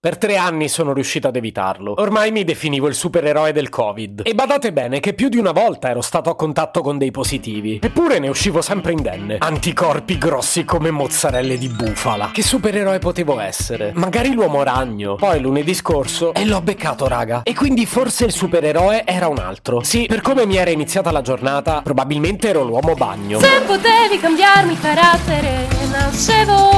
Per tre anni sono riuscito ad evitarlo. Ormai mi definivo il supereroe del Covid. E badate bene che più di una volta ero stato a contatto con dei positivi. Eppure ne uscivo sempre indenne. Anticorpi grossi come mozzarelle di bufala. Che supereroe potevo essere? Magari l'uomo ragno. Poi lunedì scorso e l'ho beccato, raga. E quindi forse il supereroe era un altro. Sì, per come mi era iniziata la giornata, probabilmente ero l'uomo bagno. Se potevi cambiarmi carattere, nascevo.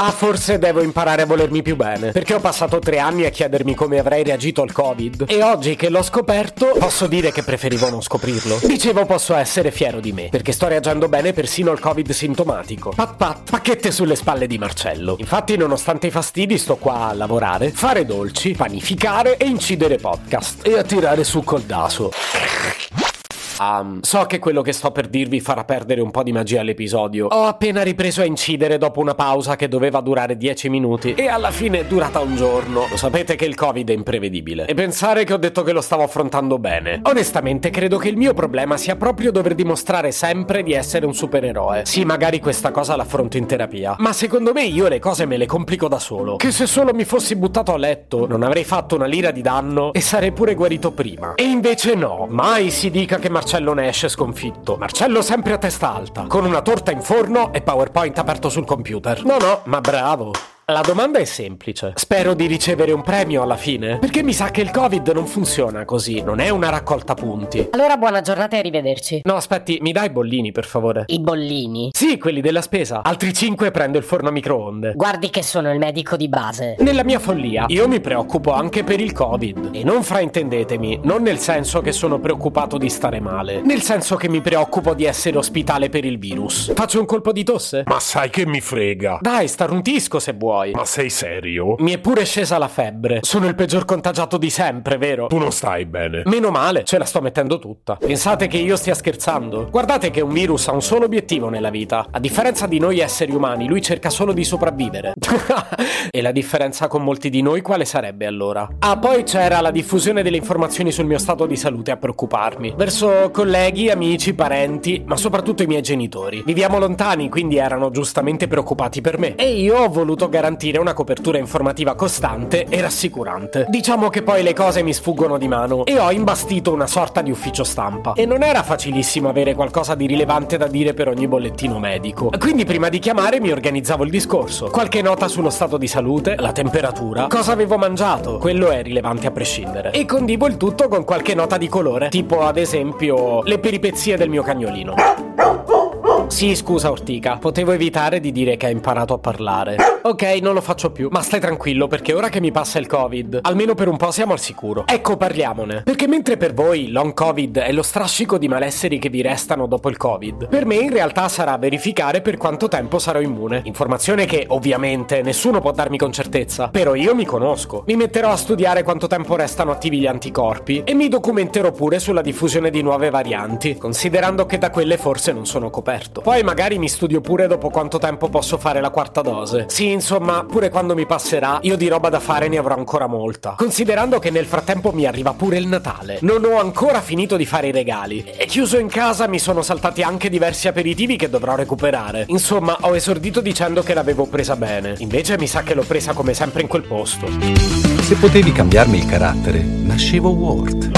Ah, forse devo imparare a volermi più bene. Perché ho passato tre anni a chiedermi come avrei reagito al Covid. E oggi che l'ho scoperto, posso dire che preferivo non scoprirlo. Dicevo, posso essere fiero di me. Perché sto reagendo bene persino al Covid sintomatico. Pat pat, pacchette sulle spalle di Marcello. Infatti, nonostante i fastidi, sto qua a lavorare, fare dolci, panificare e incidere podcast. E a tirare su col daso. Um, so che quello che sto per dirvi farà perdere un po' di magia all'episodio. Ho appena ripreso a incidere dopo una pausa che doveva durare 10 minuti e alla fine è durata un giorno. Lo sapete che il Covid è imprevedibile. E pensare che ho detto che lo stavo affrontando bene. Onestamente credo che il mio problema sia proprio dover dimostrare sempre di essere un supereroe. Sì, magari questa cosa l'affronto in terapia. Ma secondo me io le cose me le complico da solo. Che se solo mi fossi buttato a letto non avrei fatto una lira di danno e sarei pure guarito prima. E invece no. Mai si dica che Marcello ne esce sconfitto. Marcello sempre a testa alta, con una torta in forno e PowerPoint aperto sul computer. No, no, ma bravo. La domanda è semplice. Spero di ricevere un premio alla fine. Perché mi sa che il Covid non funziona così. Non è una raccolta punti. Allora buona giornata e arrivederci. No, aspetti, mi dai i bollini, per favore. I bollini? Sì, quelli della spesa. Altri 5 prendo il forno a microonde. Guardi che sono il medico di base. Nella mia follia, io mi preoccupo anche per il Covid. E non fraintendetemi, non nel senso che sono preoccupato di stare male. Nel senso che mi preoccupo di essere ospitale per il virus. Faccio un colpo di tosse? Ma sai che mi frega? Dai, starnutisco se vuoi. Ma sei serio? Mi è pure scesa la febbre. Sono il peggior contagiato di sempre, vero? Tu non stai bene. Meno male, ce la sto mettendo tutta. Pensate che io stia scherzando? Guardate che un virus ha un solo obiettivo nella vita. A differenza di noi esseri umani, lui cerca solo di sopravvivere. e la differenza con molti di noi quale sarebbe allora? Ah, poi c'era la diffusione delle informazioni sul mio stato di salute a preoccuparmi. Verso colleghi, amici, parenti, ma soprattutto i miei genitori. Viviamo lontani, quindi erano giustamente preoccupati per me. E io ho voluto garantire una copertura informativa costante e rassicurante. Diciamo che poi le cose mi sfuggono di mano e ho imbastito una sorta di ufficio stampa. E non era facilissimo avere qualcosa di rilevante da dire per ogni bollettino medico. Quindi prima di chiamare mi organizzavo il discorso. Qualche nota sullo stato di salute, la temperatura, cosa avevo mangiato, quello è rilevante a prescindere. E condivo il tutto con qualche nota di colore, tipo ad esempio le peripezie del mio cagnolino. Sì, scusa Ortica, potevo evitare di dire che hai imparato a parlare. Ok, non lo faccio più, ma stai tranquillo perché ora che mi passa il Covid, almeno per un po' siamo al sicuro. Ecco, parliamone. Perché mentre per voi long Covid è lo strascico di malesseri che vi restano dopo il Covid, per me in realtà sarà verificare per quanto tempo sarò immune. Informazione che ovviamente nessuno può darmi con certezza, però io mi conosco. Mi metterò a studiare quanto tempo restano attivi gli anticorpi e mi documenterò pure sulla diffusione di nuove varianti, considerando che da quelle forse non sono coperto. Poi magari mi studio pure dopo quanto tempo posso fare la quarta dose. Sì, insomma, pure quando mi passerà, io di roba da fare ne avrò ancora molta. Considerando che nel frattempo mi arriva pure il Natale. Non ho ancora finito di fare i regali. E chiuso in casa mi sono saltati anche diversi aperitivi che dovrò recuperare. Insomma, ho esordito dicendo che l'avevo presa bene. Invece mi sa che l'ho presa come sempre in quel posto. Se potevi cambiarmi il carattere, nascevo Ward.